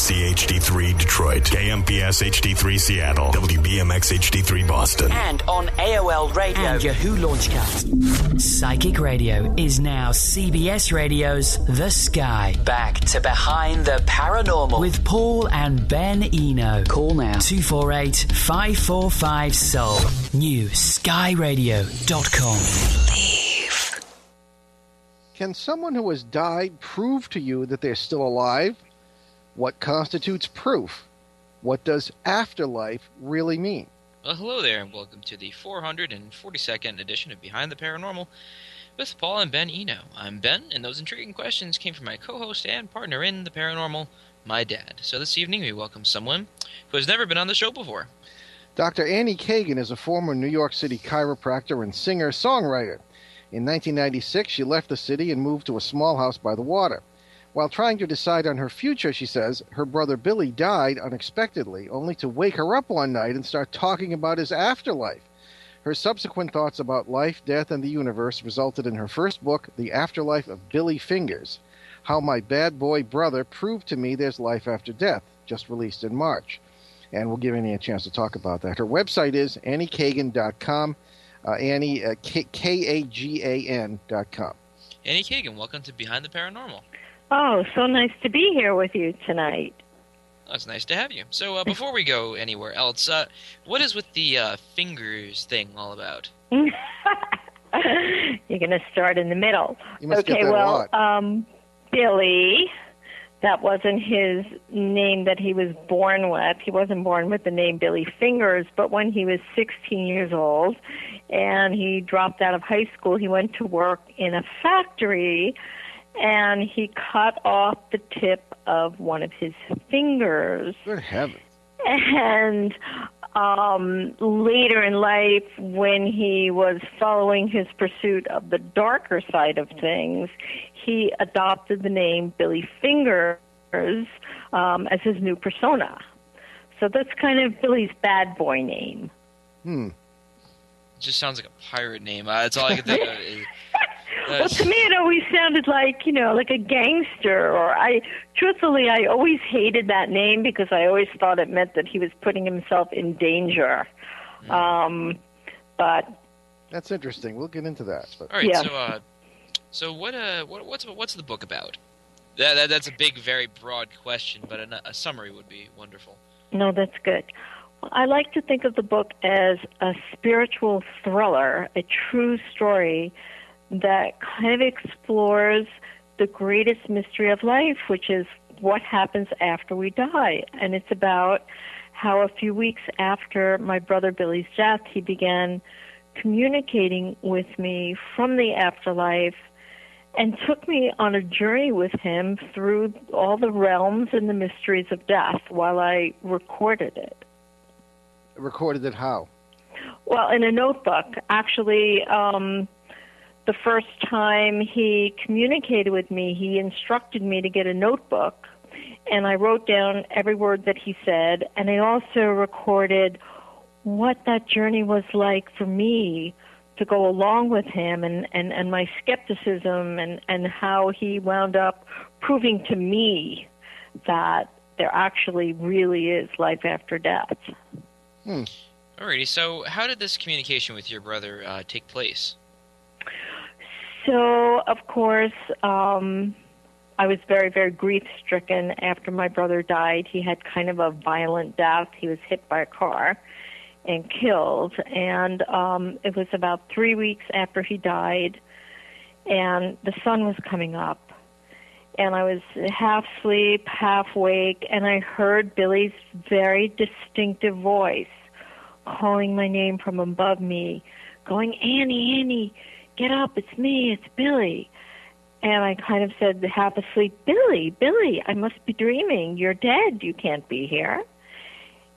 KMC HD3 Detroit, KMPS HD3 Seattle, WBMX HD3 Boston, and on AOL Radio and Yahoo Launchcast. Psychic Radio is now CBS Radio's The Sky. Back to Behind the Paranormal with Paul and Ben Eno. Call now 248 545 Soul. New skyradio.com. Can someone who has died prove to you that they're still alive? What constitutes proof? What does afterlife really mean? Well, hello there, and welcome to the 442nd edition of Behind the Paranormal with Paul and Ben Eno. I'm Ben, and those intriguing questions came from my co host and partner in the paranormal, my dad. So this evening we welcome someone who has never been on the show before. Dr. Annie Kagan is a former New York City chiropractor and singer songwriter. In 1996, she left the city and moved to a small house by the water. While trying to decide on her future, she says, her brother Billy died unexpectedly, only to wake her up one night and start talking about his afterlife. Her subsequent thoughts about life, death, and the universe resulted in her first book, The Afterlife of Billy Fingers How My Bad Boy Brother Proved to Me There's Life After Death, just released in March. And we'll give Annie a chance to talk about that. Her website is anniekagan.com uh, Annie, uh, K A G A N dot com. Annie Kagan, welcome to Behind the Paranormal. Oh, so nice to be here with you tonight. It's nice to have you. So, uh, before we go anywhere else, uh, what is with the uh, fingers thing all about? You're going to start in the middle. okay, well, um, Billy, that wasn't his name that he was born with. He wasn't born with the name Billy Fingers, but when he was 16 years old, and he dropped out of high school. He went to work in a factory and he cut off the tip of one of his fingers. Good heavens. And um, later in life, when he was following his pursuit of the darker side of things, he adopted the name Billy Fingers um, as his new persona. So that's kind of Billy's bad boy name. Hmm It just sounds like a pirate name. Uh, that's all I can think of. Is, well, to me, it always sounded like you know, like a gangster. Or I, truthfully, I always hated that name because I always thought it meant that he was putting himself in danger. Mm. Um, but that's interesting. We'll get into that. But. All right. Yeah. So, uh, so what? Uh, what, what's what's the book about? That, that, that's a big, very broad question, but a, a summary would be wonderful. No, that's good. I like to think of the book as a spiritual thriller, a true story that kind of explores the greatest mystery of life, which is what happens after we die. And it's about how a few weeks after my brother Billy's death, he began communicating with me from the afterlife and took me on a journey with him through all the realms and the mysteries of death while I recorded it recorded it how? Well, in a notebook. Actually, um, the first time he communicated with me, he instructed me to get a notebook, and I wrote down every word that he said, and I also recorded what that journey was like for me to go along with him and, and, and my skepticism and, and how he wound up proving to me that there actually really is life after death. Hmm. Alrighty, so how did this communication with your brother uh, take place? So, of course, um, I was very, very grief stricken after my brother died. He had kind of a violent death. He was hit by a car and killed. And um, it was about three weeks after he died, and the sun was coming up. And I was half asleep, half awake, and I heard Billy's very distinctive voice calling my name from above me, going, Annie, Annie, get up, it's me, it's Billy. And I kind of said, half asleep, Billy, Billy, I must be dreaming. You're dead. You can't be here.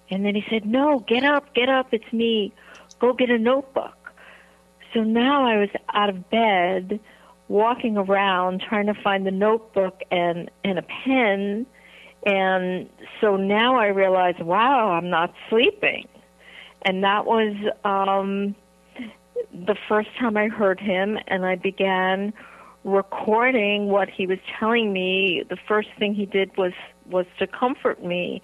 And then he said, No, get up, get up, it's me. Go get a notebook. So now I was out of bed, walking around, trying to find the notebook and, and a pen. And so now I realize, wow, I'm not sleeping and that was um, the first time I heard him, and I began recording what he was telling me. The first thing he did was was to comfort me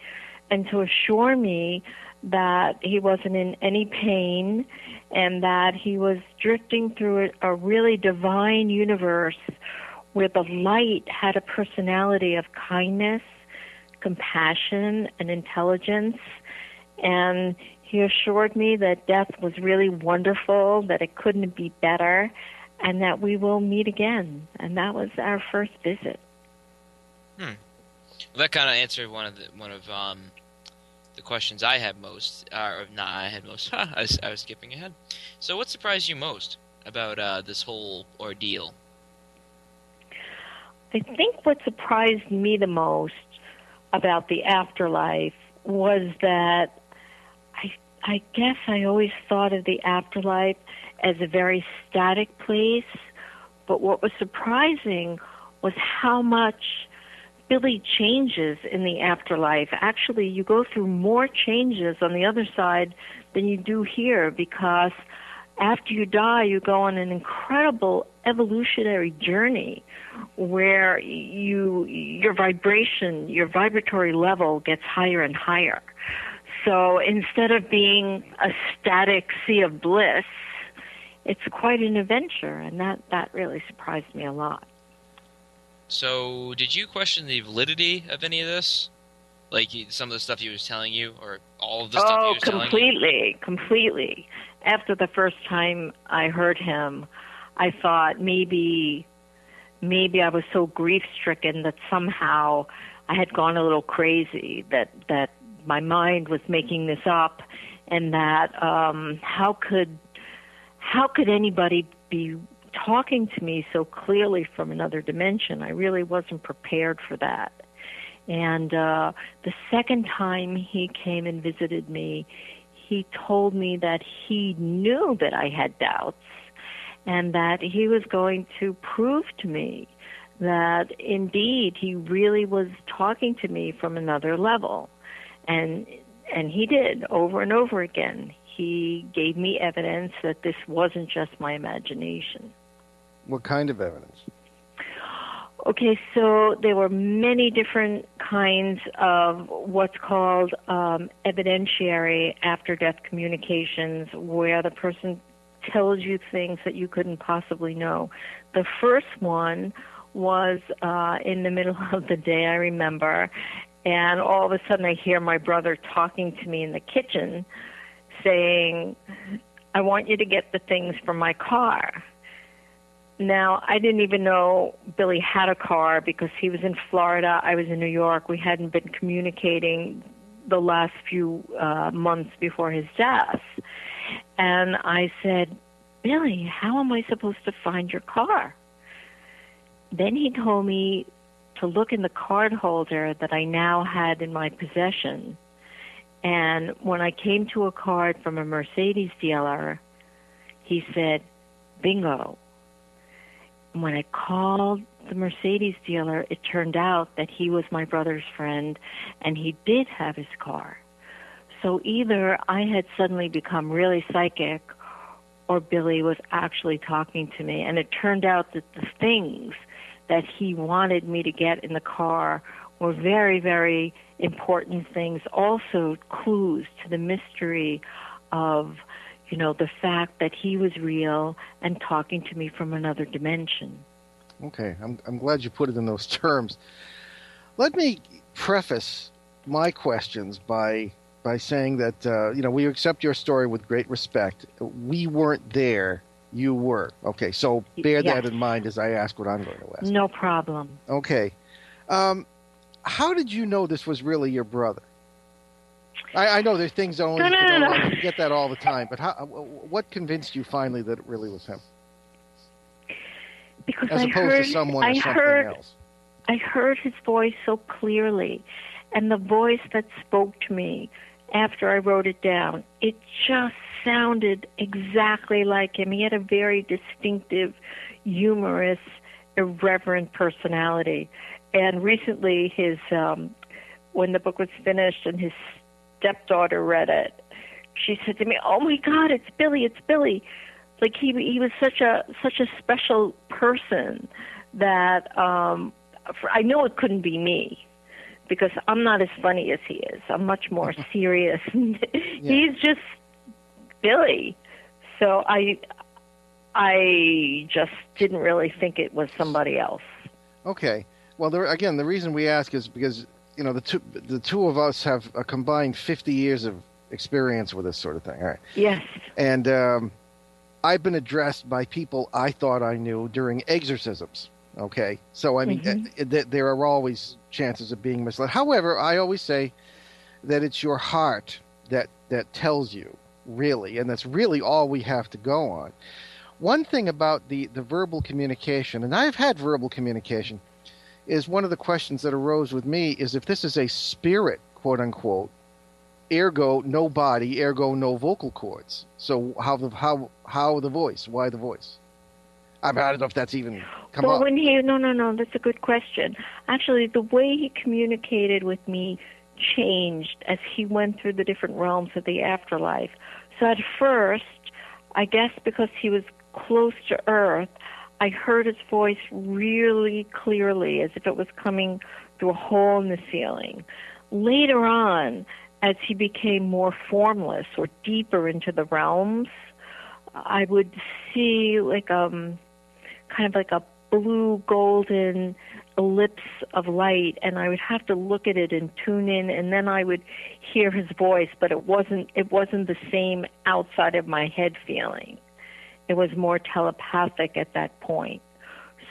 and to assure me that he wasn't in any pain and that he was drifting through a, really divine universe where the light had a personality of kindness, compassion, and intelligence. And he assured me that death was really wonderful, that it couldn't be better, and that we will meet again. And that was our first visit. Hmm. Well, that kind of answered one of the one of um, the questions I had most, or not I had most. I, was, I was skipping ahead. So, what surprised you most about uh, this whole ordeal? I think what surprised me the most about the afterlife was that I guess I always thought of the afterlife as a very static place, but what was surprising was how much Billy changes in the afterlife. Actually, you go through more changes on the other side than you do here because after you die, you go on an incredible evolutionary journey where you your vibration, your vibratory level gets higher and higher. So instead of being a static sea of bliss, it's quite an adventure, and that that really surprised me a lot. So, did you question the validity of any of this? Like some of the stuff he was telling you, or all of the stuff oh, he was telling you? completely, completely. After the first time I heard him, I thought maybe, maybe I was so grief stricken that somehow I had gone a little crazy. That that my mind was making this up, and that um, how could how could anybody be talking to me so clearly from another dimension? I really wasn't prepared for that. And uh, the second time he came and visited me, he told me that he knew that I had doubts and that he was going to prove to me that indeed he really was talking to me from another level. And and he did over and over again. He gave me evidence that this wasn't just my imagination. What kind of evidence? Okay, so there were many different kinds of what's called um, evidentiary after death communications, where the person tells you things that you couldn't possibly know. The first one was uh, in the middle of the day, I remember, and all of a sudden I hear my brother talking to me in the kitchen saying, I want you to get the things from my car. Now, I didn't even know Billy had a car because he was in Florida. I was in New York. We hadn't been communicating the last few uh, months before his death. And I said, Billy, how am I supposed to find your car? Then he told me to look in the card holder that I now had in my possession. And when I came to a card from a Mercedes dealer, he said, Bingo when I called the Mercedes dealer, it turned out that he was my brother's friend and he did have his car. So either I had suddenly become really psychic or Billy was actually talking to me. And it turned out that the things that he wanted me to get in the car were very, very important things, also clues to the mystery of you know, the fact that he was real and talking to me from another dimension. Okay, I'm, I'm glad you put it in those terms. Let me preface my questions by by saying that uh, you know we accept your story with great respect. We weren't there; you were. Okay, so bear yes. that in mind as I ask what I'm going to ask. No problem. Okay, um, how did you know this was really your brother? I, I know there's things only no, no, no, you get that all the time, but how, what convinced you finally that it really was him? Because As I opposed heard, to someone I or something heard, else. I heard his voice so clearly, and the voice that spoke to me after I wrote it down, it just sounded exactly like him. He had a very distinctive, humorous, irreverent personality. And recently, his um, when the book was finished and his stepdaughter read it, she said to me, "Oh my God, it's Billy! It's Billy!" Like he he was such a such a special person that um, I know it couldn't be me because I'm not as funny as he is. I'm much more serious. He's just Billy. So I I just didn't really think it was somebody else. Okay. Well, there, again, the reason we ask is because you know the two the two of us have a combined 50 years of experience with this sort of thing. All right. Yes. And um, I've been addressed by people I thought I knew during exorcisms. Okay. So I mean, Mhm. uh, th- there are always chances of being misled. However, I always say that it's your heart that that tells you really, and that's really all we have to go on. One thing about the the verbal communication, and I've had verbal communication, is one of the questions that arose with me is if this is a spirit, quote unquote, ergo no body, ergo no vocal cords. So how the how how the voice? Why the voice? I, mean, I don't know if that's even come well, up. when he no no no, that's a good question. Actually, the way he communicated with me changed as he went through the different realms of the afterlife. So at first, I guess because he was close to Earth, I heard his voice really clearly, as if it was coming through a hole in the ceiling. Later on, as he became more formless or deeper into the realms, I would see like um kind of like a blue golden ellipse of light and I would have to look at it and tune in and then I would hear his voice but it wasn't it wasn't the same outside of my head feeling. It was more telepathic at that point.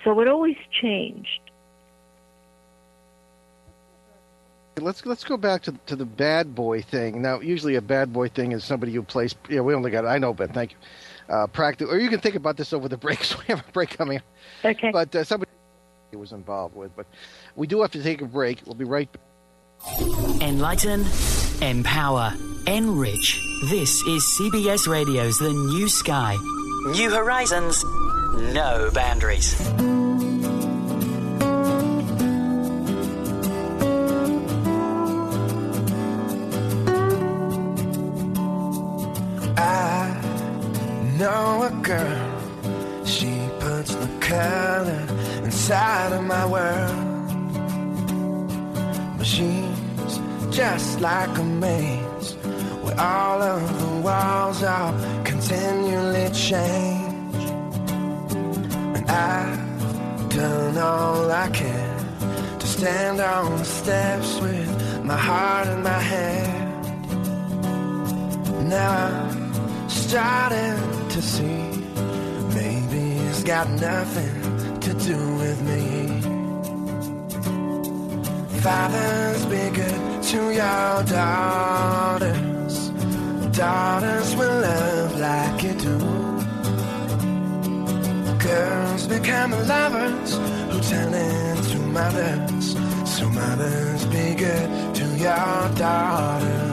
So it always changed. Let's let's go back to to the bad boy thing. Now, usually a bad boy thing is somebody who plays. Yeah, we only got. I know, but Thank you. Uh, practical, or you can think about this over the break. So we have a break coming. up. Okay. But uh, somebody was involved with. But we do have to take a break. We'll be right. back. Enlighten, empower, enrich. This is CBS Radio's The New Sky. New horizons, no boundaries. Know a girl. She puts the color inside of my world. But she's just like a maze where all of the walls are continually change. And I've done all I can to stand on the steps with my heart in my hand. Now I'm starting to see maybe it's got nothing to do with me. Fathers, be good to your daughters. Daughters will love like you do. Girls become lovers who turn into mothers. So mothers, be good to your daughters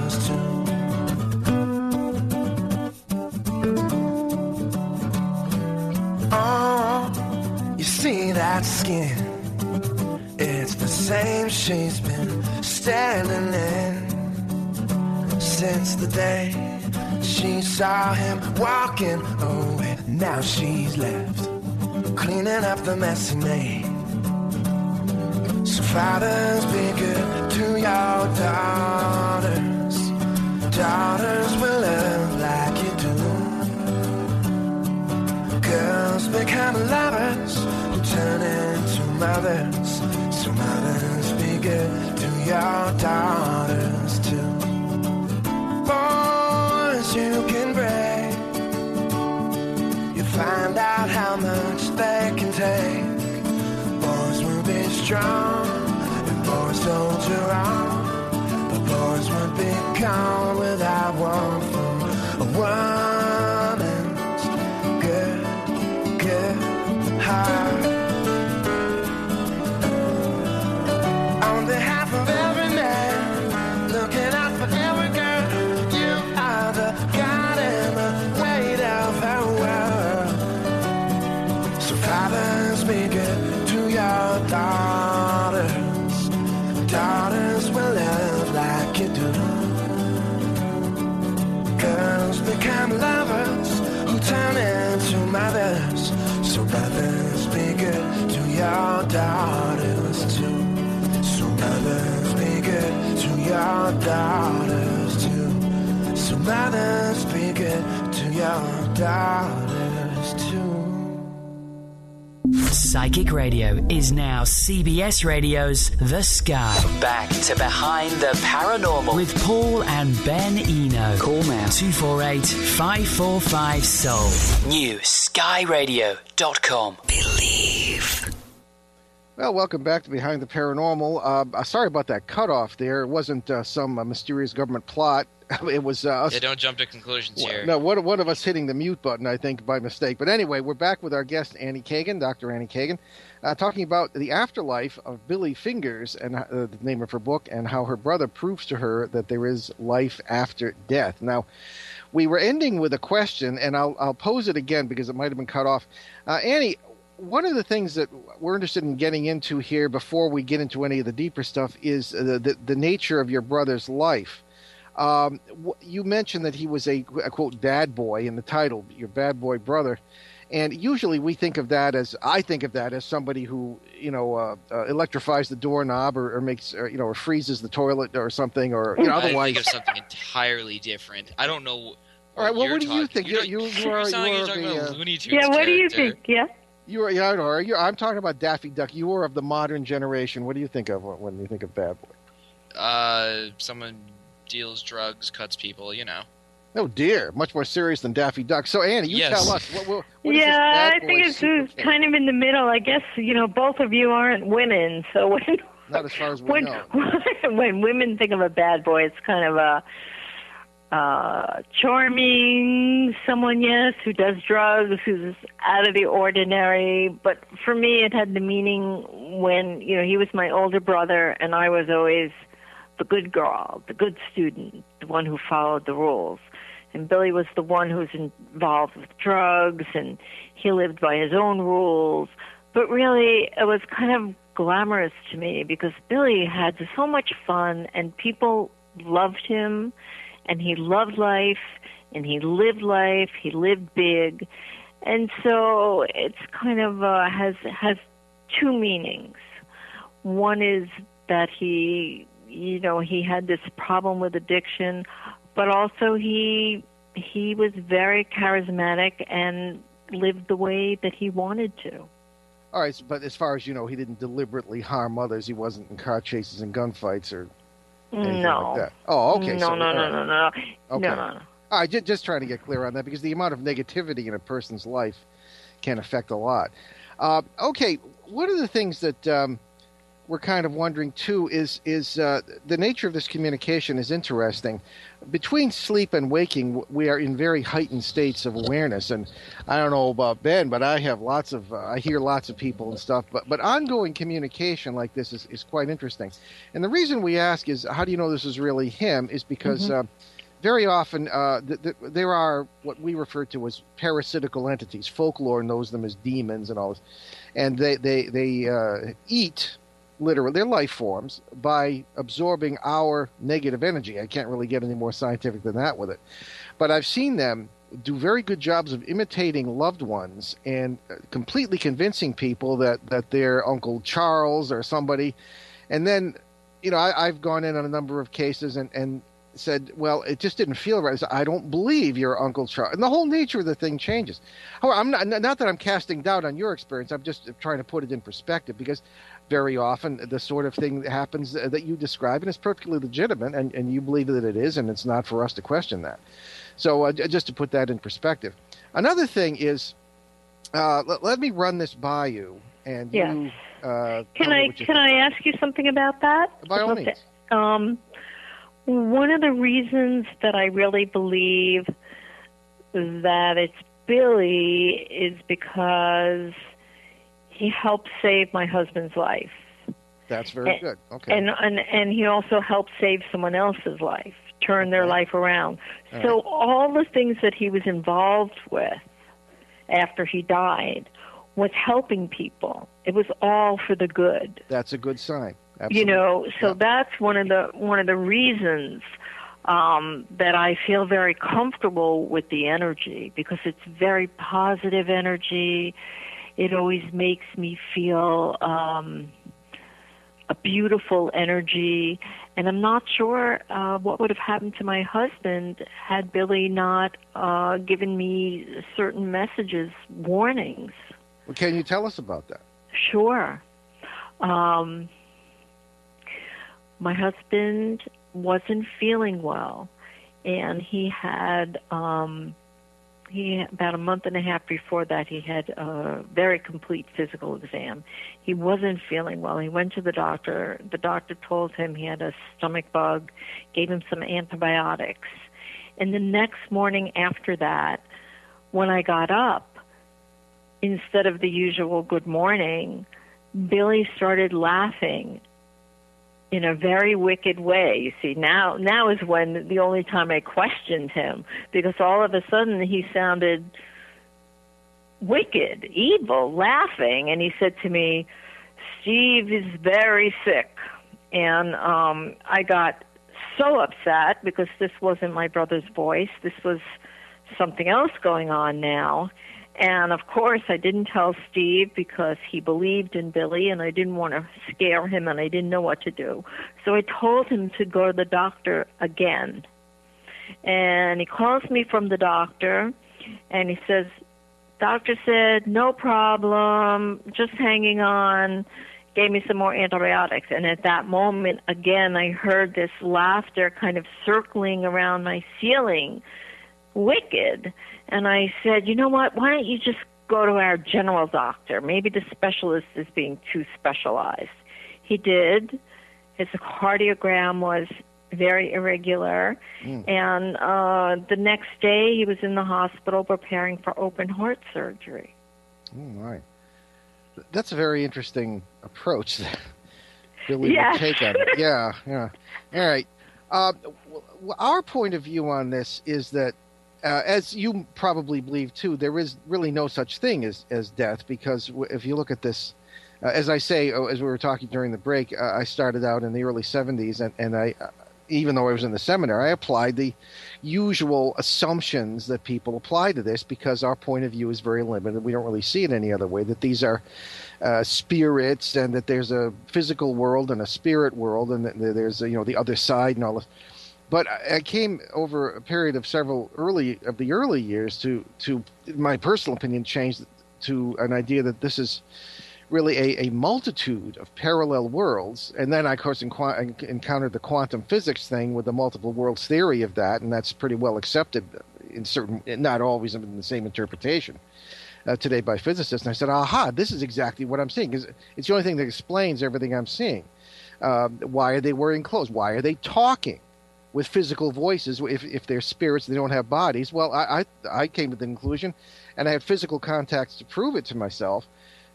skin? It's the same she's been standing in since the day she saw him walking away. Now she's left cleaning up the mess he made. So fathers, be good to your daughters. Daughters will love like you do. Girls become lovers turn into mothers. So mothers, be good to your daughters too. Boys, you can break. You find out how much they can take. Boys will be strong, and boys soldier on. But boys would be gone without one mothers, be good to your daughters too. Psychic Radio is now CBS Radio's The Sky. Back to Behind the Paranormal. With Paul and Ben Eno. Call now. 248 545 Soul. New skyradio.com. Believe. Well, welcome back to Behind the Paranormal. Uh, sorry about that cutoff there. It wasn't uh, some uh, mysterious government plot. it was uh, us. Yeah, don't jump to conclusions here. No, one, one of us hitting the mute button, I think, by mistake. But anyway, we're back with our guest, Annie Kagan, Dr. Annie Kagan, uh, talking about the afterlife of Billy Fingers, and uh, the name of her book, and how her brother proves to her that there is life after death. Now, we were ending with a question, and I'll, I'll pose it again because it might have been cut off. Uh, Annie, one of the things that we're interested in getting into here before we get into any of the deeper stuff is the, the, the nature of your brother's life. Um, you mentioned that he was a, a, quote bad boy in the title, your bad boy brother, and usually we think of that as I think of that as somebody who you know uh, uh, electrifies the doorknob or, or makes or, you know or freezes the toilet or something or you know, otherwise. I think of something entirely different. I don't know. All right, well, what do you think? You, you, you, are, you are the, uh, yeah, what do you think? Yeah. You are, yeah, are you, I'm talking about Daffy Duck. You are of the modern generation. What do you think of when you think of Bad Boy? Uh, someone deals drugs, cuts people, you know. Oh dear, much more serious than Daffy Duck. So Annie, you yes. tell us. What, what, what yeah, I think it's kind of in the middle. I guess you know both of you aren't women, so when not as far as we when, know. when women think of a bad boy, it's kind of a uh, charming someone, yes, who does drugs, who's out of the ordinary. But for me, it had the meaning when, you know, he was my older brother and I was always the good girl, the good student, the one who followed the rules. And Billy was the one who was involved with drugs and he lived by his own rules. But really, it was kind of glamorous to me because Billy had so much fun and people loved him and he loved life and he lived life. He lived big, and so it's kind of uh, has has two meanings. One is that he, you know, he had this problem with addiction, but also he he was very charismatic and lived the way that he wanted to. All right, but as far as you know, he didn't deliberately harm others. He wasn't in car chases and gunfights or no. Like oh, okay. No, so, no, no, right. no, no, okay. no, no, no. All right, just, just trying to get clear on that because the amount of negativity in a person's life can affect a lot. Uh, okay, one of the things that um, we're kind of wondering too is is uh, the nature of this communication is interesting. Between sleep and waking, we are in very heightened states of awareness, and I don't know about Ben, but I have lots of uh, I hear lots of people and stuff. But but ongoing communication like this is, is quite interesting. And the reason we ask is how do you know this is really him? Is because Mm-hmm. uh, very often uh, th- th- there are what we refer to as parasitical entities. Folklore knows them as demons and all this, and they they they uh, eat literally their life forms by absorbing our negative energy. I can't really get any more scientific than that with it, but I've seen them do very good jobs of imitating loved ones and completely convincing people that that they're Uncle Charles or somebody, and then you know I, I've gone in on a number of cases and and said, "Well, it just didn't feel right." I, said, I don't believe your Uncle Charles, and the whole nature of the thing changes. However, I'm not not that I'm casting doubt on your experience. I'm just trying to put it in perspective because very often the sort of thing that happens that you describe and it's perfectly legitimate, and and you believe that it is, and it's not for us to question that. So uh, just to put that in perspective, another thing is, uh, let, let me run this by you, and Yes. you. Uh, Can I can think. I ask you something about that? By all means. the- Um, one of the reasons that I really believe that it's Billy is because he helped save my husband's life, That's very and- good. Okay. and and and he also helped save someone else's life, turn their Okay. life around. All so all the things that he was involved with after he died was helping people. It was all for the good That's a good sign. Absolutely. you know so Yeah. that's one of the one of the reasons um, that I feel very comfortable with the energy because it's very positive energy. It always makes me feel um, a beautiful energy. And I'm not sure uh, what would have happened to my husband had Billy not uh, given me certain messages, warnings. Well, can you tell us about that? Sure. Um, my husband wasn't feeling well, and he had um, he about a month and a half before that he had a very complete physical exam. He wasn't feeling well. He went to the doctor. The doctor told him he had a stomach bug, gave him some antibiotics. And the next morning after that, when I got up, instead of the usual good morning, Billy started laughing in a very wicked way. You see, now now is when the only time I questioned him because all of a sudden he sounded wicked, evil, laughing, and he said to me, "Steve is very sick," and um, I got so upset because this wasn't my brother's voice. This was something else going on now. And of course, I didn't tell Steve because he believed in Billy and I didn't want to scare him and I didn't know what to do. So I told him to go to the doctor again. And he calls me from the doctor and he says, Doctor said, no problem, just hanging on, gave me some more antibiotics. And at that moment, again, I heard this laughter kind of circling around my ceiling wicked. And I said, you know what? Why don't you just go to our general doctor? Maybe the specialist is being too specialized. He did. His cardiogram was very irregular. Mm. And uh, the next day, he was in the hospital preparing for open heart surgery. Oh, my. That's a very interesting approach yes. would take on it. Yeah, yeah. All right. Uh, our point of view on this is that uh, as you probably believe too, there is really no such thing as, as death because if you look at this, uh, as I say, uh, as we were talking during the break, uh, I started out in the early 70s, and, and I, uh, even though I was in the seminar, I applied the usual assumptions that people apply to this because our point of view is very limited. We don't really see it any other way. That these are uh, spirits, and that there's a physical world and a spirit world, and that there's you know the other side and all this but I came over a period of several early of the early years to to my personal opinion changed to an idea that this is really a, a multitude of parallel worlds. And then I, of course, encountered the quantum physics thing with the multiple worlds theory of that, and that's pretty well accepted in certain, not always in the same interpretation. Uh, today by physicists, and I said, "Aha! This is exactly what I'm seeing. It's, it's the only thing that explains everything I'm seeing. Um, why are they wearing clothes? Why are they talking? With physical voices if, if they're spirits they don't have bodies. Well I, I, I came to the conclusion and i had physical contacts to prove it to myself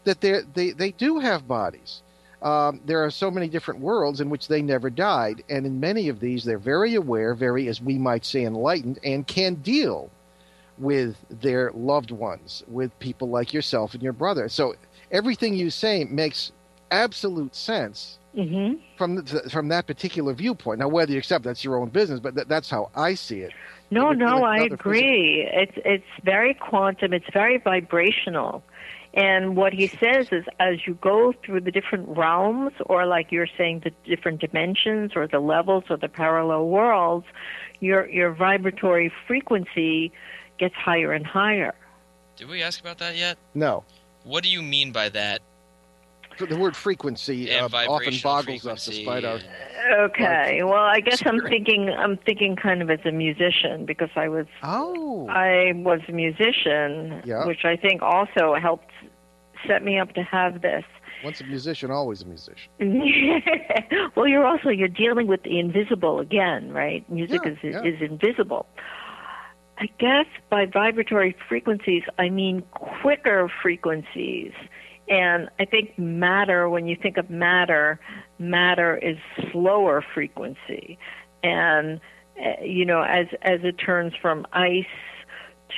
that they they they do have bodies. Um, there are so many different worlds in which they never died and in many of these they're very aware very as we might say enlightened and can deal with their loved ones with people like yourself and your brother. So everything you say makes absolute sense mm-hmm. from the, from that particular viewpoint. Now, whether you accept that's your own business, but th- that's how I see it. No, with, no, with I agree. Physical. It's it's very quantum. It's very vibrational. And what he says is, as you go through the different realms, or like you're saying, the different dimensions, or the levels, or the parallel worlds, your your vibratory frequency gets higher and higher. Did we ask about that yet? No. What do you mean by that? The word frequency uh, often boggles us despite our okay. well i guess i'm thinking i'm thinking kind of as a musician because i was oh. I was a musician yeah. which i think also helped set me up to have this. Once a musician always a musician. Well you're also you're dealing with the invisible again right? Music yeah, is yeah. is invisible. I guess by vibratory frequencies i mean quicker frequencies and I think matter, when you think of matter, matter is slower frequency. And, uh, you know, as, as it turns from ice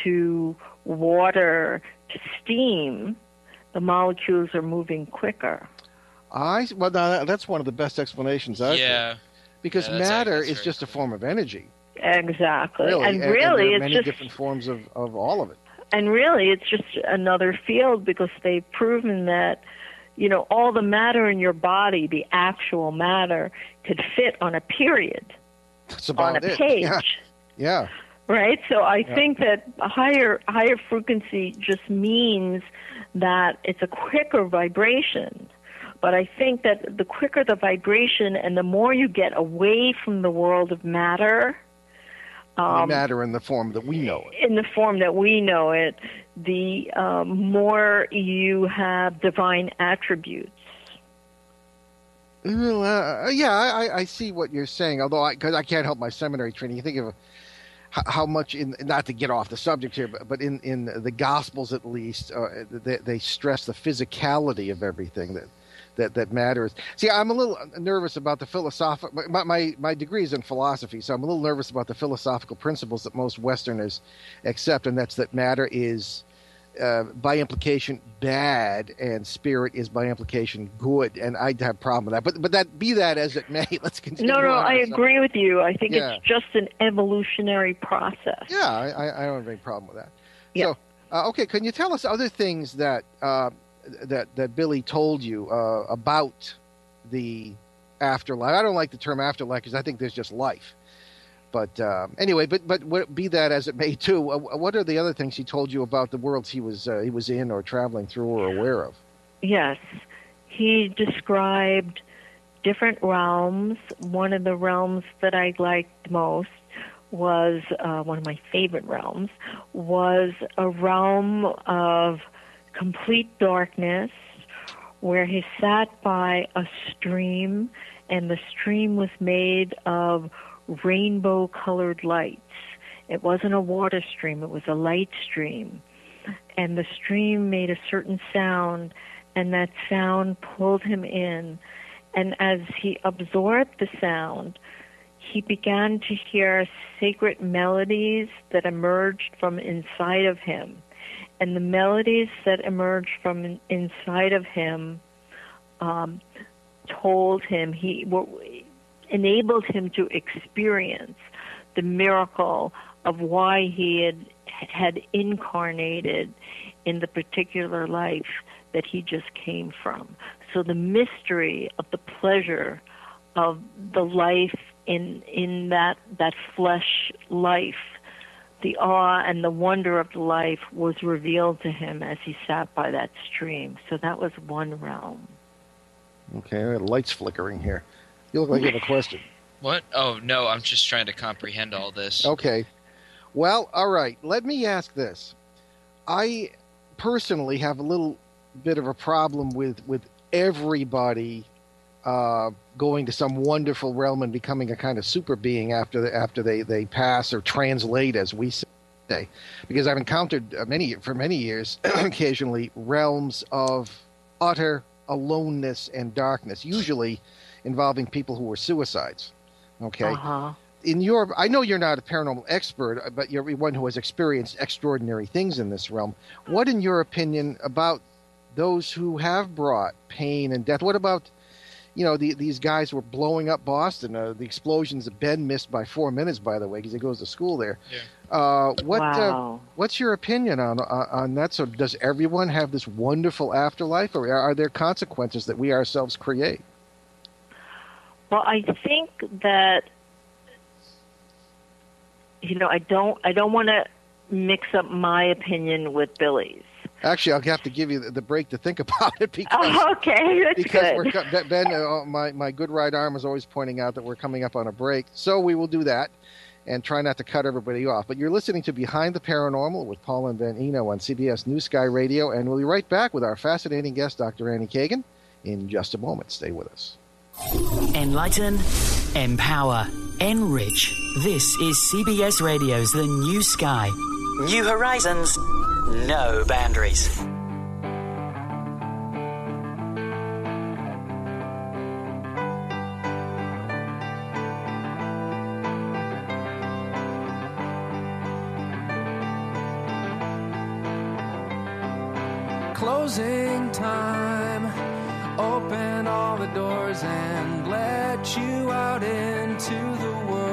to water to steam, the molecules are moving quicker. I well, that's one of the best explanations I've yeah. heard. Because yeah, matter is just a form of energy. Exactly, really. and, and really, and there are it's many just different forms of, of all of it and really it's just another field because they've proven that you know, all the matter in your body, the actual matter, could fit on a period That's about on a it. page. Yeah. yeah. Right? So I Yeah. think that a higher higher frequency just means that it's a quicker vibration. But I think that the quicker the vibration and the more you get away from the world of matter, um, matter in the form that we know it. in the form that we know it, the um, more you have divine attributes. Uh, yeah, I, I- I see what you're saying. Although, because I, can't help my seminary training, you think of how, how much in not to get off the subject here, but, but in in the Gospels at least, uh, they, they stress the physicality of everything that. That, that matters. See, I'm a little nervous about the philosophical. My, my my degree is in philosophy, so I'm a little nervous about the philosophical principles that most Westerners accept, and that's that matter is uh, by implication bad and spirit is by implication good and i have a problem with that but but that be that as it may let's continue No, no, I agree with you. I think Yeah. it's just an evolutionary process. yeah I, I I don't have any problem with that Yeah. so uh, okay can you tell us other things that uh, that that billy told you uh, about the afterlife i don't like the term afterlife because i think there's just life but uh, anyway, but but what, be that as it may, too. Uh, what are the other things he told you about the worlds he was uh, he was in or traveling through or aware of? Yes. He described different realms. One of the realms that I liked most was uh, one of my favorite realms was a realm of complete darkness where he sat by a stream and the stream was made of rainbow colored lights. It wasn't a water stream, it was a light stream. And the stream made a certain sound, and that sound pulled him in. And as he absorbed the sound, he began to hear sacred melodies that emerged from inside of him. And the melodies that emerged from inside of him um, told him he enabled him to experience the miracle of why he had had incarnated in the particular life that he just came from. So the mystery of the pleasure of the life in in that that flesh life, the awe and the wonder of the life was revealed to him as he sat by that stream. So that was one realm. Okay, the lights flickering here. You look like you have a question. What? Oh no, I'm just trying to comprehend all this. Okay. Well, all right. Let me ask this. I personally have a little bit of a problem with with everybody uh, going to some wonderful realm and becoming a kind of super being after the, after they, they pass or translate, as we say, because I've encountered uh, many for many years, occasionally realms of utter aloneness and darkness, usually involving people who were suicides. Okay Uh-huh. in your i know you're not a paranormal expert uh, but you're one who has experienced extraordinary things in this realm what in your opinion about those who have brought pain and death what about you know the, these guys were blowing up boston. Uh, the explosions that ben missed by four minutes by the way because he goes to school there. Yeah. uh, what uh, what's your opinion on, on on that? So does everyone have this wonderful afterlife or are, are there consequences that we ourselves create? Well, I think that you know I don't I don't want to mix up my opinion with Billy's. Actually i'll have to give you the, the break to think about it because Oh, okay, that's because good. we're Ben- Ben, uh, my my good right arm is always pointing out that we're coming up on a break, so we will do that and try not to cut everybody off. But you're listening to Behind the Paranormal with Paul and Ben Eno on CBS New Sky Radio, and we'll be right back with our fascinating guest, Dr. Annie Kagan, in just a moment. Stay with us. Enlighten, empower, enrich. This is CBS Radio's The New Sky. New horizons, no boundaries. Closing time. Open all the doors and let you out into the world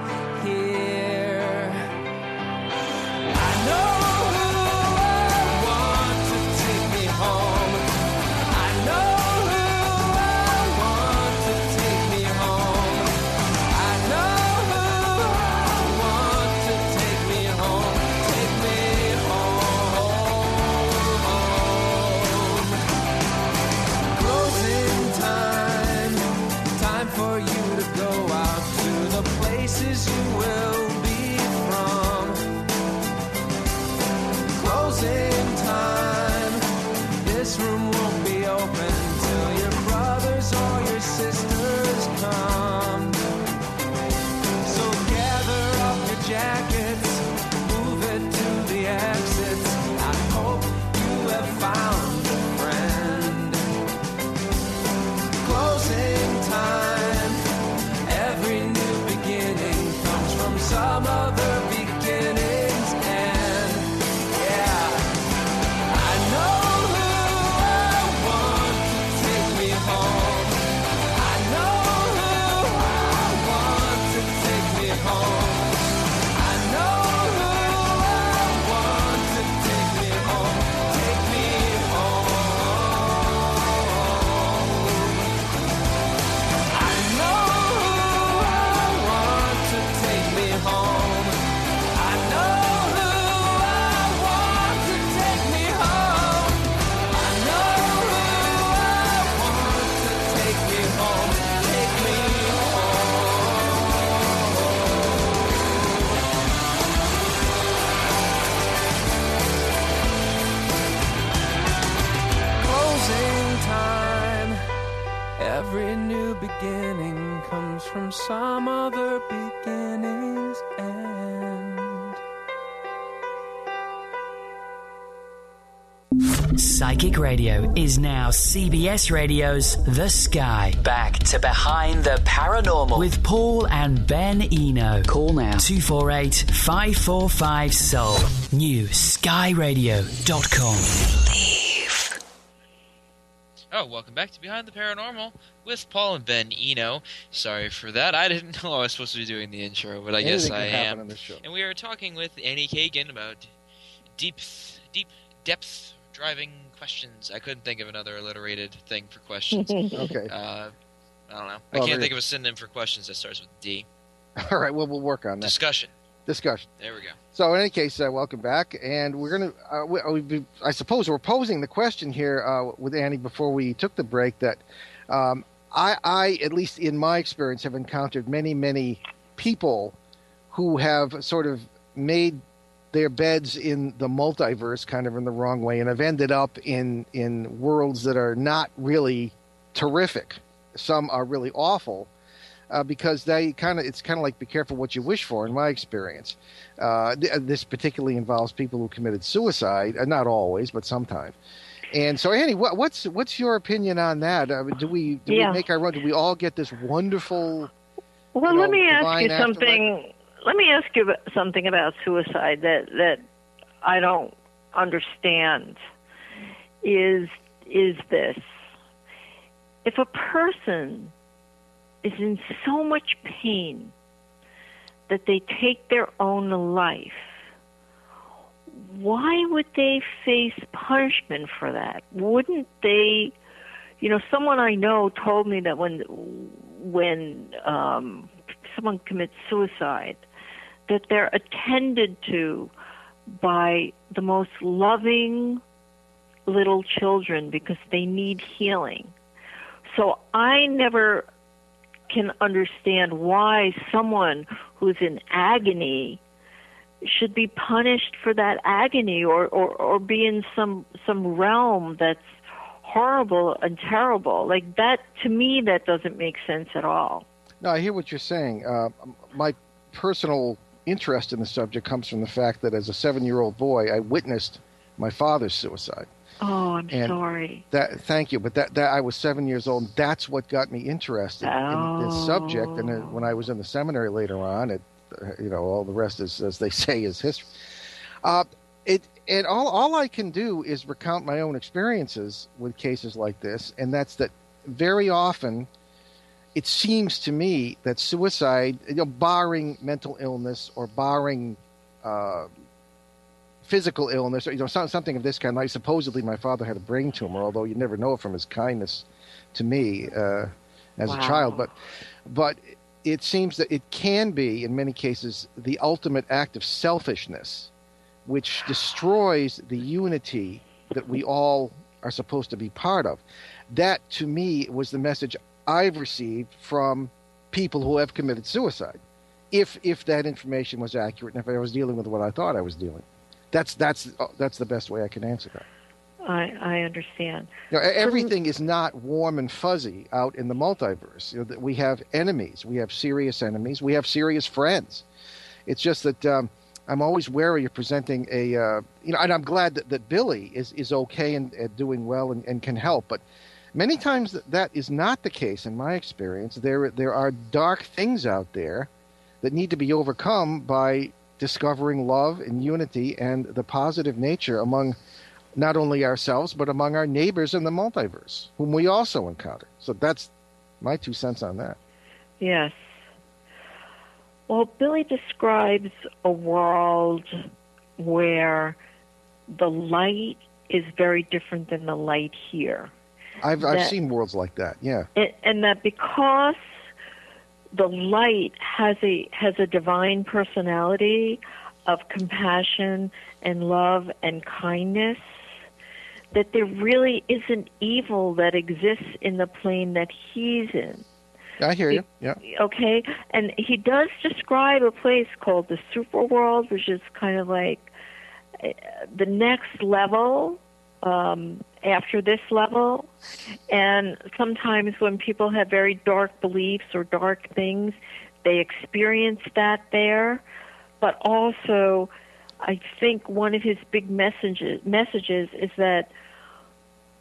Radio is now CBS Radio's The Sky. Back to Behind the Paranormal with Paul and Ben Eno. Call now 248 545 Soul. New skyradio.com. Oh, welcome back to Behind the Paranormal with Paul and Ben Eno. Sorry for that. I didn't know I was supposed to be doing the intro, but I guess I am. on this show. And we are talking with Annie Kagan about deep, deep depth driving questions. I couldn't think of another alliterated thing for questions. Okay. uh, I don't know. I can't think of a synonym for questions that starts with D. All right. Well, we'll work on that Discussion. discussion. There we go. So, in any case, uh, welcome back, and we're gonna. Uh, we, uh, we, I suppose we're posing the question here uh, with Annie before we took the break that um, I, I, at least in my experience, have encountered many, many people who have sort of made their beds in the multiverse kind of in the wrong way and have ended up in in worlds that are not really terrific. Some are really awful. Uh, because they kind of it's kind of like be careful what you wish for in my experience uh, th- this particularly involves people who committed suicide uh, not always but sometimes and so annie what, what's what's your opinion on that uh, do we do Yeah. we make our run do we all get this wonderful Well, you let me ask you something. Let me ask you something about suicide that that I don't understand. Is is this? If a person is in so much pain that they take their own life, why would they face punishment for that? Wouldn't they? You know, someone I know told me that when when um, someone commits suicide, that they're attended to by the most loving little children because they need healing. So I never can understand why someone who's in agony should be punished for that agony or, or, or be in some some realm that's horrible and terrible. Like that to me that doesn't make sense at all. no i hear what you're saying uh, my personal interest in the subject comes from the fact that as a seven year old boy i witnessed my father's suicide Oh, I'm And sorry. That thank you, but that, that I was seven years old. And that's what got me interested in this subject. And uh, Oh. when I was in the seminary later on, it, you know, all the rest is, as they say, is history. Uh, it and all all I can do is recount my own experiences with cases like this, and that's that very often. It seems to me that suicide, you know, barring mental illness or barring uh, physical illness or you know something of this kind. Like supposedly my father had a brain tumor, although you never know it from his kindness to me uh, as a child. But but it seems that it can be in many cases the ultimate act of selfishness, which destroys the unity that we all are supposed to be part of. That to me was the message I've received from people who have committed suicide. If if that information was accurate and if I was dealing with what I thought I was dealing. That's that's uh, that's the best way I can answer that. I I understand. You know, everything is not warm and fuzzy out in the multiverse. You know, we have enemies, we have serious enemies, we have serious friends. It's just that um, I'm always wary of presenting a, uh, you know, and I'm glad that, that Billy is is okay and, and doing well and, and can help, but many times that, is not the case in my experience. There there are dark things out there that need to be overcome by discovering love and unity and the positive nature among not only ourselves but among our neighbors in the multiverse whom we also encounter so that's my two cents on that Yes. Well, Billy describes a world where the light is very different than the light here. I've i've seen worlds like that yeah. And, and that because the light has a has a divine personality of compassion and love and kindness that there really isn't evil that exists in the plane that he's in. I hear you yeah. Okay? And he does describe a place called the super world which is kind of like uh, the next level um, after this level. And sometimes when people have very dark beliefs or dark things they experience that there. But also i think one of his big messages messages is that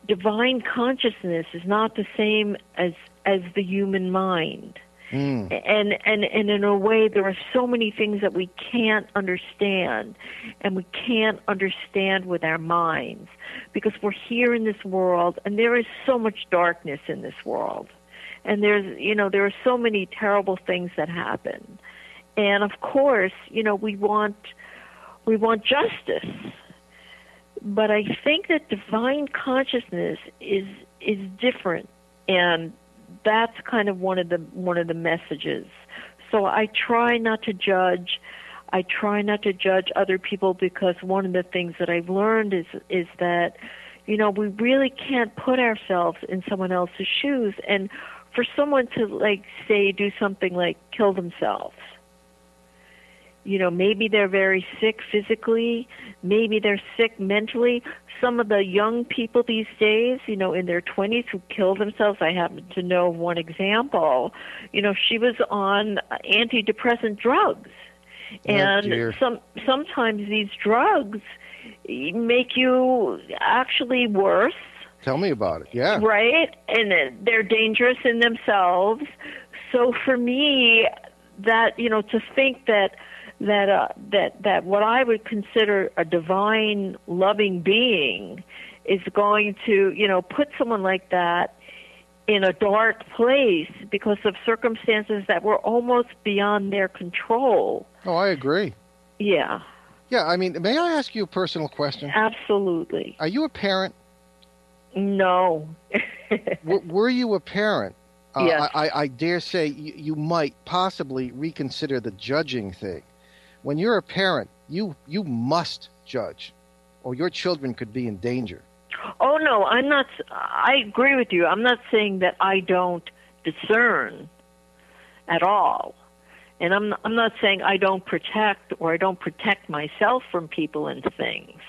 divine consciousness is not the same as as the human mind Mm. and and and in a way there are so many things that we can't understand and we can't understand with our minds because we're here in this world and there is so much darkness in this world. And there's you know there are so many terrible things that happen. And of course you know we want we want justice. But i think that divine consciousness is is different and that's kind of one of the one of the messages. So i try not to judge. I try not to judge other people because one of the things that i've learned is is that you know we really can't put ourselves in someone else's shoes. And for someone to like say do something like kill themselves you know maybe they're very sick physically maybe they're sick mentally some of the young people these days you know in their 20s who kill themselves i happen to know one example you know she was on antidepressant drugs oh, and dear. some sometimes these drugs make you actually worse tell me about it yeah right? And they're dangerous in themselves. So for me, that you know, to think that that uh, that that what I would consider a divine, loving being is going to you know put someone like that in a dark place because of circumstances that were almost beyond their control. oh i agree Yeah, yeah i mean may i ask you a personal question absolutely. are you a parent No. were, were you a parent uh, Yes. I, I, I dare say you, you might possibly reconsider the judging thing. When you're a parent, you you must judge, or your children could be in danger. Oh no, I'm not. I agree with you. I'm not saying that I don't discern at all, and I'm I'm not saying I don't protect or I don't protect myself from people and things.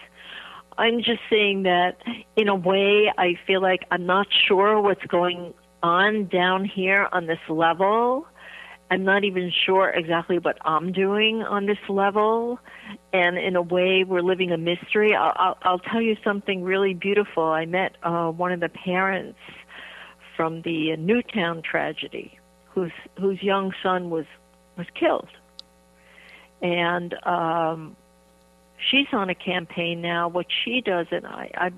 I'm just saying that in a way I feel like I'm not sure what's going on down here on this level, I'm not even sure exactly what I'm doing on this level, and in a way, we're living a mystery. I'll, I'll, I'll tell you something really beautiful. I met uh, one of the parents from the Newtown tragedy, whose whose young son was was killed, and um, she's on a campaign now. What she does, and I, I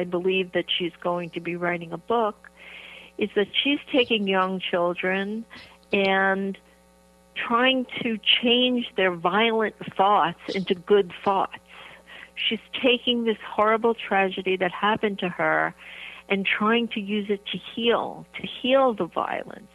I believe that she's going to be writing a book, is that she's taking young children and trying to change their violent thoughts into good thoughts. She's taking this horrible tragedy that happened to her and trying to use it to heal, to heal the violence.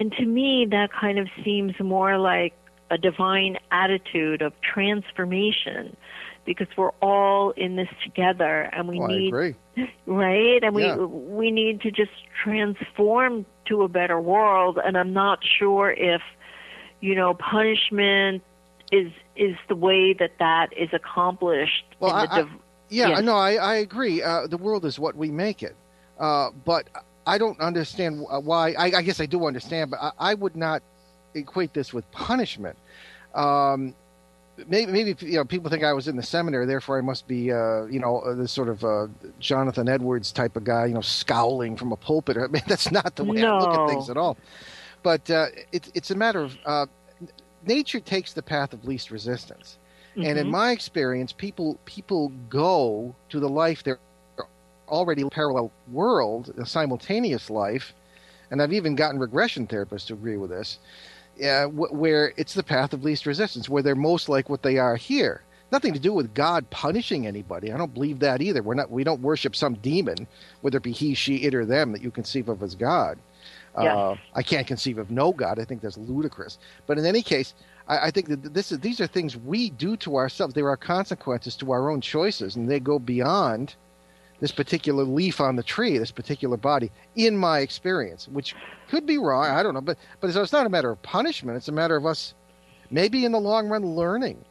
And to me, that kind of seems more like a divine attitude of transformation because we're all in this together and we Oh, I need right and Yeah. we we need to just transform to a better world and i'm not sure if you know punishment is is the way that that is accomplished Well, in the I- I- div- Yeah, Yes. no, I, I agree. Uh, the world is what we make it. Uh, but I don't understand why. I, I guess I do understand, but I, I would not equate this with punishment. Um, maybe, maybe you know, people think I was in the seminary, therefore I must be, uh, you know, uh, this sort of uh, Jonathan Edwards type of guy, you know, scowling from a pulpit. I mean, that's not the way I look at things at all. But uh, it's it's a matter of uh, nature takes the path of least resistance. And in Mhm. my experience, people people go to the life they're already parallel world, a simultaneous life, and I've even gotten regression therapists to agree with this, uh, wh- where it's the path of least resistance, where they're most like what they are here. Nothing to do with God punishing anybody. I don't believe that either. We're not. We don't worship some demon, whether it be he, she, it, or them, that you conceive of as God. Yes. Uh, I can't conceive of no God. I think that's ludicrous. But in any case, I, I think that this is these are things we do to ourselves. There are consequences to our own choices, and they go beyond this particular leaf on the tree, this particular body. In my experience, which could be wrong, I don't know. But but so it's not a matter of punishment. It's a matter of us, maybe in the long run, learning.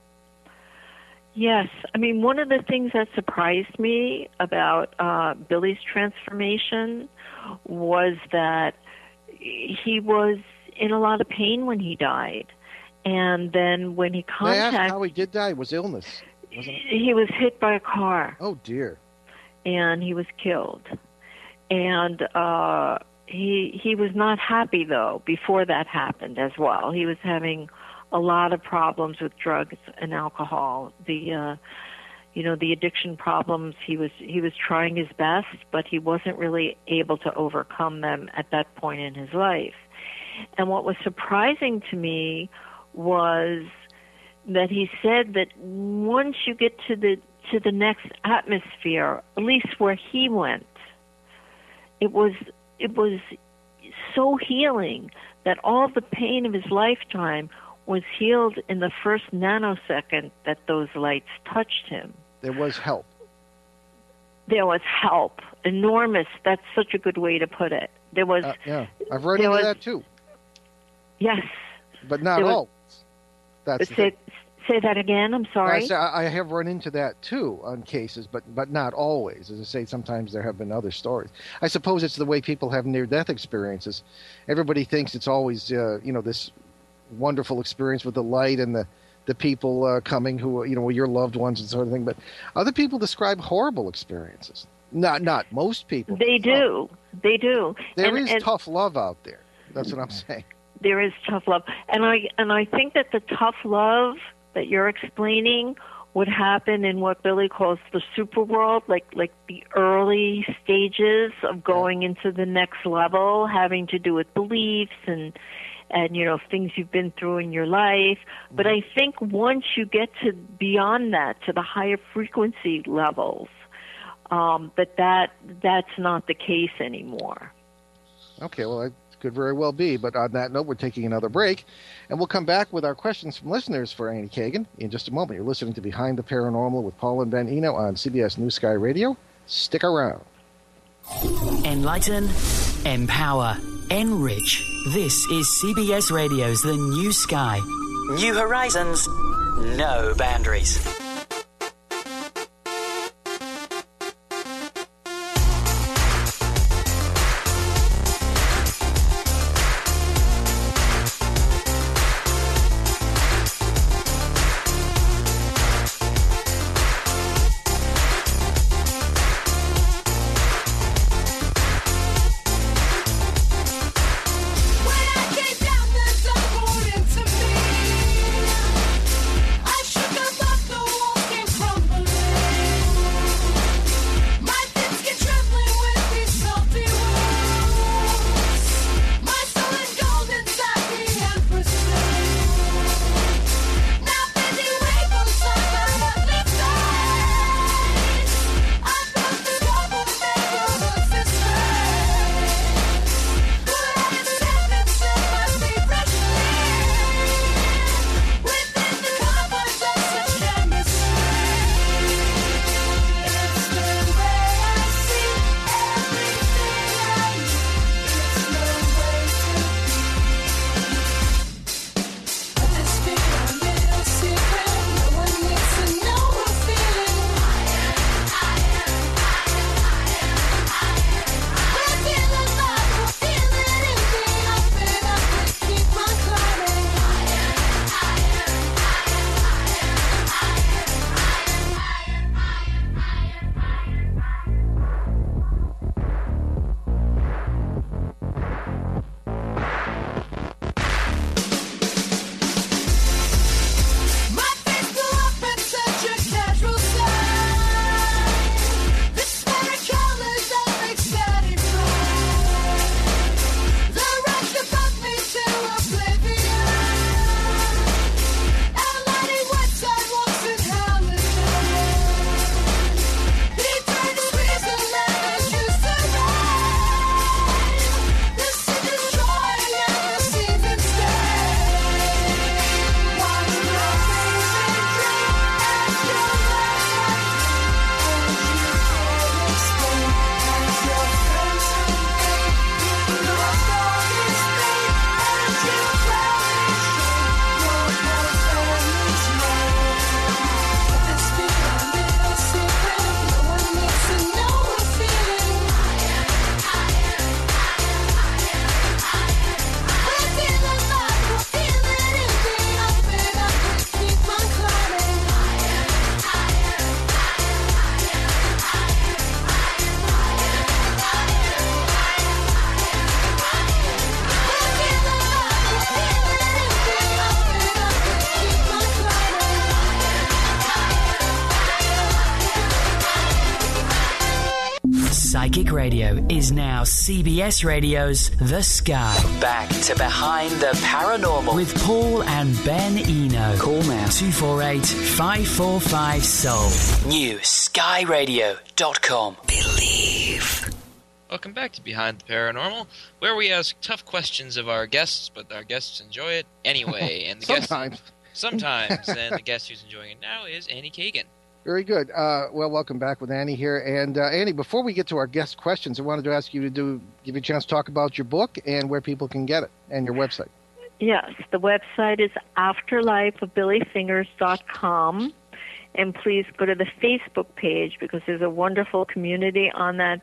Yes, I mean one of the things that surprised me about uh, Billy's transformation was that he was in a lot of pain when he died, and then when he May I ask contacted, how he did die? It was illness, he was hit by a car Oh dear. And he was killed, and uh, he he was not happy though before that happened as well. He was having a lot of problems with drugs and alcohol. The uh, you know the addiction problems. He was he was trying his best, but he wasn't really able to overcome them at that point in his life. And what was surprising to me was that he said that once you get to the to the next atmosphere, at least where he went, it was it was so healing that all the pain of his lifetime was healed in the first nanosecond that those lights touched him. There was help. There was help, enormous. That's such a good way to put it. There was Uh, yeah, I've read into was- that too, yes. but not was- all. That's thing. Say that again. I'm I, sorry. say, I I have run into that too on cases, but but not always. As I say, sometimes there have been other stories. I suppose it's the way people have near-death experiences. Everybody thinks it's always uh, you know this wonderful experience with the light and the the people uh, coming who you know your loved ones and sort of thing. But other people describe horrible experiences. Not not most people. They do. They do. There and, is and tough love out there. That's what I'm saying. there is tough love, and I and I think that the tough love that you're explaining would happen in what Billy calls the super world, like like the early stages of going into the next level, having to do with beliefs and and you know things you've been through in your life. But I think once you get to beyond that, to the higher frequency levels, um, that that that's not the case anymore. Okay, well, it could very well be. But on that note, we're taking another break, and we'll come back with our questions from listeners for Annie Kagan in just a moment. You're listening to Behind the Paranormal with Paul and Ben Eno on CBS New Sky Radio. Stick around. Enlighten, empower, enrich. This is CBS Radio's The New Sky. New horizons, no boundaries. Psychic Radio is now CBS Radio's The Sky. Back to Behind the Paranormal with Paul and Ben Eno. Call now 248 545 Soul. New skyradio.com. Believe. Welcome back to Behind the Paranormal, where we ask tough questions of our guests, but our guests enjoy it anyway. And the Sometimes. guest sometimes, and the guest who's enjoying it now is Annie Kagan. Very good. Uh, well, welcome back with Annie here. And uh, Annie, before we get to our guest questions, I wanted to ask you to do give you a chance to talk about your book and where people can get it and your website. Yes, the website is afterlifeofbillyfingers.com. And please go to the Facebook page because there's a wonderful community on that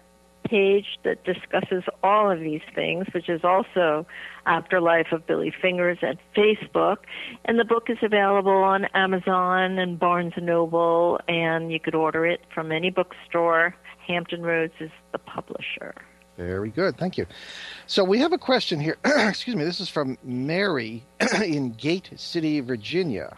page that discusses all of these things, which is also Afterlife of Billy Fingers at Facebook. And the book is available on Amazon and Barnes Noble, and you could order it from any bookstore. Hampton Roads is the publisher. Very good. Thank you. So we have a question here. Excuse me. This is from Mary in Gate City, Virginia.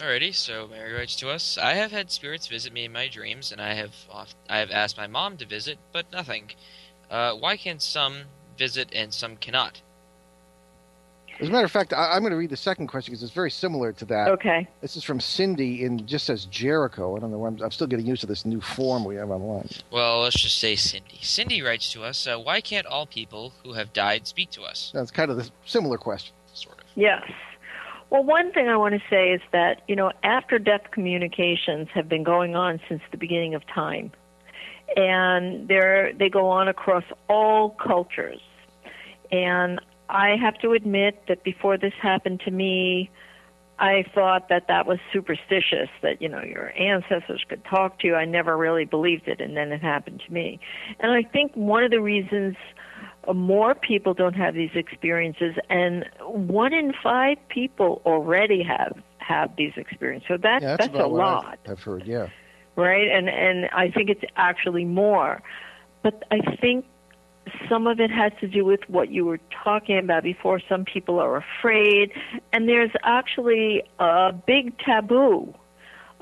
Alrighty, so Mary writes to us. I have had spirits visit me in my dreams, and I have oft- I have asked my mom to visit, but nothing. Uh, why can some visit and some cannot? As a matter of fact, I, am going to read the second question because it's very similar to that. Okay. This is from Cindy in just says Jericho. I don't know. I'm, I'm still getting used to this new form we have online. Well, let's just say Cindy. Cindy writes to us. Uh, why can't all people who have died speak to us? That's kind of the similar question. Sort of. Yes. Well, one thing I want to say is that, you know, after death communications have been going on since the beginning of time. And they're, they go on across all cultures. And I have to admit that before this happened to me, I thought that that was superstitious, that, you know, your ancestors could talk to you. I never really believed it, and then it happened to me. And I think one of the reasons more people don't have these experiences, and one in five people already have have these experiences. So that, Yeah, that's, that's a what I've- lot, I've heard. Yeah. right? And and I think it's actually more, but I think some of it has to do with what you were talking about before. Some people are afraid, and there's actually a big taboo.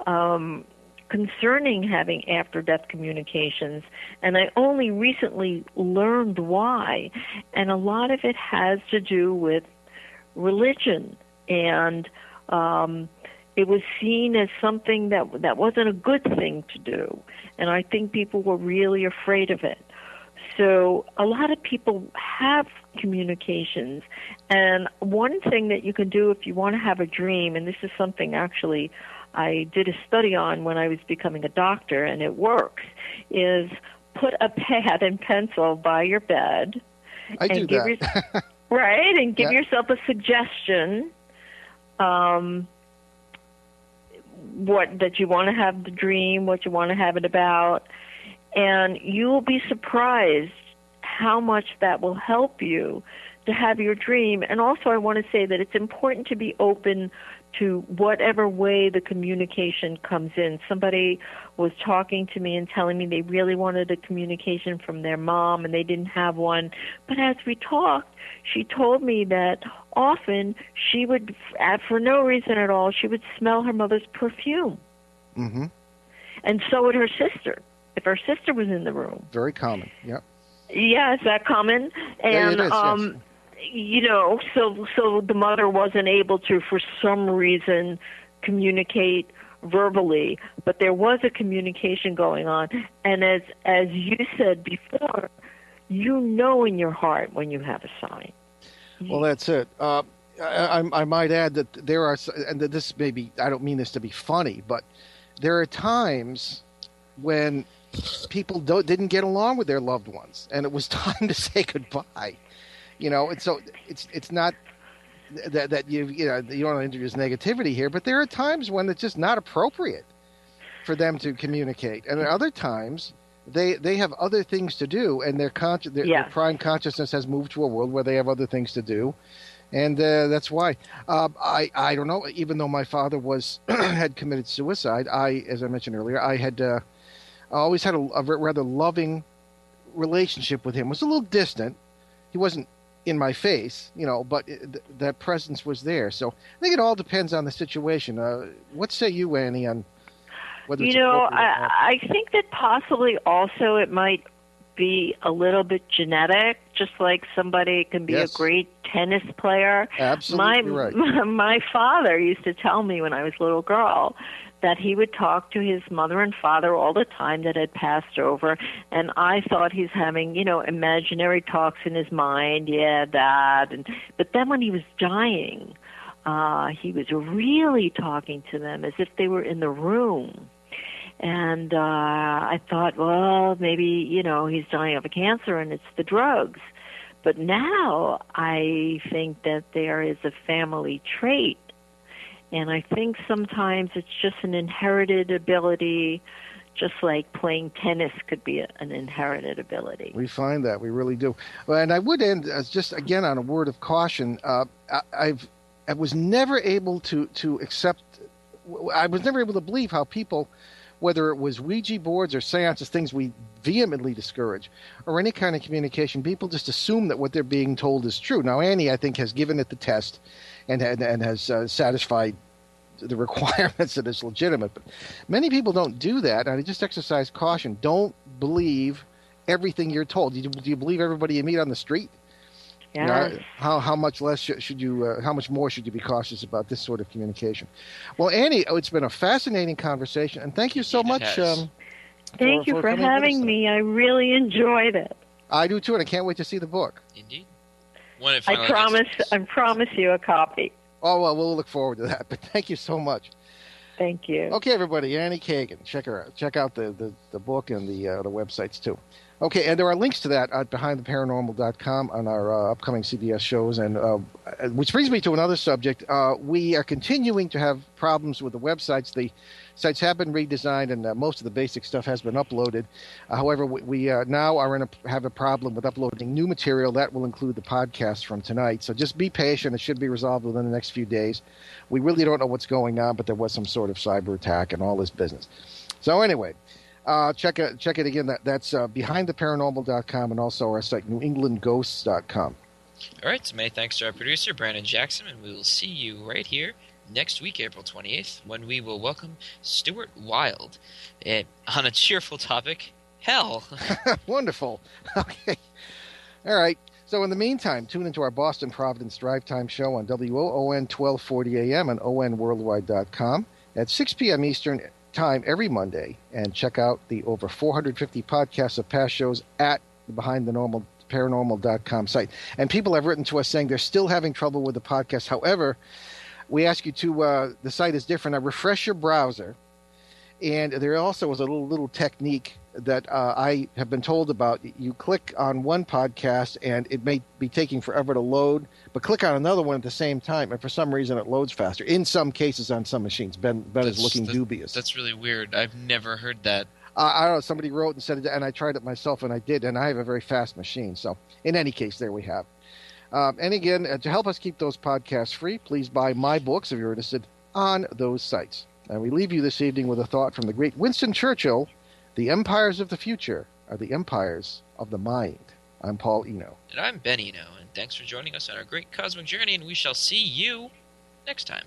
Um, concerning having after death communications and I only recently learned why. And a lot of it has to do with religion. And um it was seen as something that that wasn't a good thing to do. And I think people were really afraid of it. So a lot of people have communications. And one thing that you can do if you want to have a dream and this is something actually I did a study on when I was becoming a doctor, and it works, is put a pad and pencil by your bed. I do and give that. your- right, and give Yeah. yourself a suggestion. Um, what that you want to have the dream, what you want to have it about, and you will be surprised how much that will help you to have your dream. And also, I want to say that it's important to be open to whatever way the communication comes in. Somebody was talking to me and telling me they really wanted a communication from their mom and they didn't have one. But as we talked, she told me that often she would, uh, for no reason at all, she would smell her mother's perfume. hmm And so would her sister, if her sister was in the room. Very common. Yeah. Yeah, is that common? Yeah, And it is, um yes. You know, so so the mother wasn't able to for some reason communicate verbally, but there was a communication going on. And as as you said before, you know in your heart when you have a sign. Well, that's it. Uh, I, I, might add that there are, and that this may be, I don't mean this to be funny, but there are times when people don't, didn't get along with their loved ones, and it was time to say goodbye. You know, and so it's it's not that that you you know you don't want to introduce negativity here, but there are times when it's just not appropriate for them to communicate, and at other times they they have other things to do, and their conscious their, their prime consciousness has moved to a world where they have other things to do, and uh, that's why uh, I I don't know. Even though my father was had committed suicide, I as I mentioned earlier, I had uh, I always had a, a rather loving relationship with him. It was a little distant. He wasn't in my face, you know, but th- that presence was there. So I think it all depends on the situation. Uh, what say you, Annie, on Whether You know, appropriate or not. I, I think that possibly also it might be a little bit genetic, just like somebody can be Yes. a great tennis player. Absolutely my, right. My father used to tell me when I was a little girl that he would talk to his mother and father all the time that had passed over, and I thought he's having, you know, imaginary talks in his mind. Yeah, that, and but then when he was dying, uh, he was really talking to them as if they were in the room. And uh, I thought, well, maybe you know he's dying of a cancer and it's the drugs. But now I think that there is a family trait, and I think sometimes it's just an inherited ability, just like playing tennis could be an inherited ability. We find that we really do. And I would end as just again on a word of caution. Uh, I, I've I was never able to to accept. I was never able to believe how people, whether it was Ouija boards or seances, things we vehemently discourage, or any kind of communication, people just assume that what they're being told is true. Now, Annie, I think, has given it the test, and and, and has uh, satisfied the requirements that it's legitimate. But many people don't do that, and I just exercise caution. Don't believe everything you're told. Do you, do you believe everybody you meet on the street? You know, how how much less should, should you? Uh, how much more should you be cautious about this sort of communication? Well, Annie, oh, it's been a fascinating conversation, and thank you so it much. Um, Thank you for, coming with us having me. I really enjoyed it. I do too, and I can't wait to see the book. Indeed. When it I promise. gets- I promise you a copy. Oh well, we'll look forward to that. But thank you so much. Thank you. Okay, everybody, Annie Kagan, check her out. Check out the, the, the book and the uh, the websites too. Okay, and there are links to that at behindtheparanormal.com on our uh, upcoming CBS shows. And uh, which brings me to another subject. Uh, we are continuing to have problems with the websites. The sites have been redesigned, and uh, most of the basic stuff has been uploaded. Uh, however, we, we uh, now are in a, have a problem with uploading new material. That will include the podcast from tonight. So just be patient. It should be resolved within the next few days. We really don't know what's going on, but there was some sort of cyber attack and all this business. So anyway, uh, check it check it again. That that's uh, behindtheparanormal.com and also our site newenglandghosts.com. All right, so many thanks to our producer, Brandon Jackson, and we will see you right here next week, April 28th, when we will welcome Stuart Wilde eh, on a cheerful topic hell. Wonderful. Okay. All right. So in the meantime, tune into our Boston Providence Drive Time show on WOON 1240 AM and ONWorldwide.com at 6 p.m. Eastern Time every Monday. And check out the over 450 podcasts of past shows at the Behind the Normal paranormal.com site. And people have written to us saying they're still having trouble with the podcast. However, we ask you to, uh, the site is different. Now, refresh your browser. And there also was a little little technique that uh, I have been told about. You click on one podcast, and it may be taking forever to load, but click on another one at the same time, and for some reason it loads faster. In some cases, on some machines, Ben Ben is looking that's- dubious. That's really weird. I've never heard that. Uh, I don't know. Somebody wrote and said it, and I tried it myself, and I did, and I have a very fast machine. So, in any case, there we have. Um, and again, uh, to help us keep those podcasts free, please buy my books if you're interested on those sites. And we leave you this evening with a thought from the great Winston Churchill: "The empires of the future are the empires of the mind." I'm Paul Eno. And I'm Ben Eno, and thanks for joining us on our great cosmic journey, and we shall see you next time.